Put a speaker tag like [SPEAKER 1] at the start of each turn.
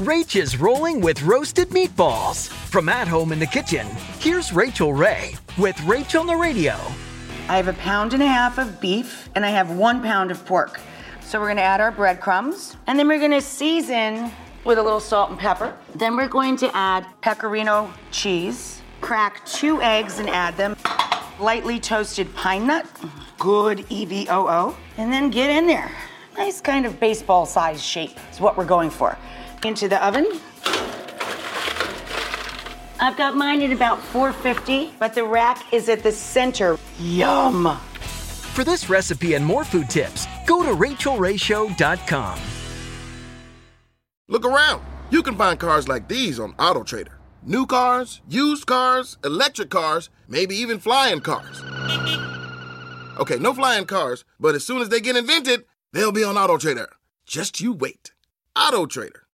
[SPEAKER 1] Rach is rolling with roasted meatballs. From at home in the kitchen, here's Rachael Ray with Rach on the Radio.
[SPEAKER 2] I have a pound and a half of beef and I have one pound of pork. So we're gonna add our breadcrumbs and then we're gonna season with a little salt and pepper. Then we're going to add pecorino cheese, crack two eggs and add them, lightly toasted pine nut, good EVOO, and then get in there. Nice kind of baseball size shape is what we're going for. Into the oven. I've got mine at about 450, but the rack is at the center. Yum!
[SPEAKER 1] For this recipe and more food tips, go to rachaelrayshow.com.
[SPEAKER 3] Look around. You can find cars like these on AutoTrader. New cars, used cars, electric cars, maybe even flying cars. Okay, no flying cars, but as soon as they get invented, they'll be on AutoTrader. Just you wait. AutoTrader.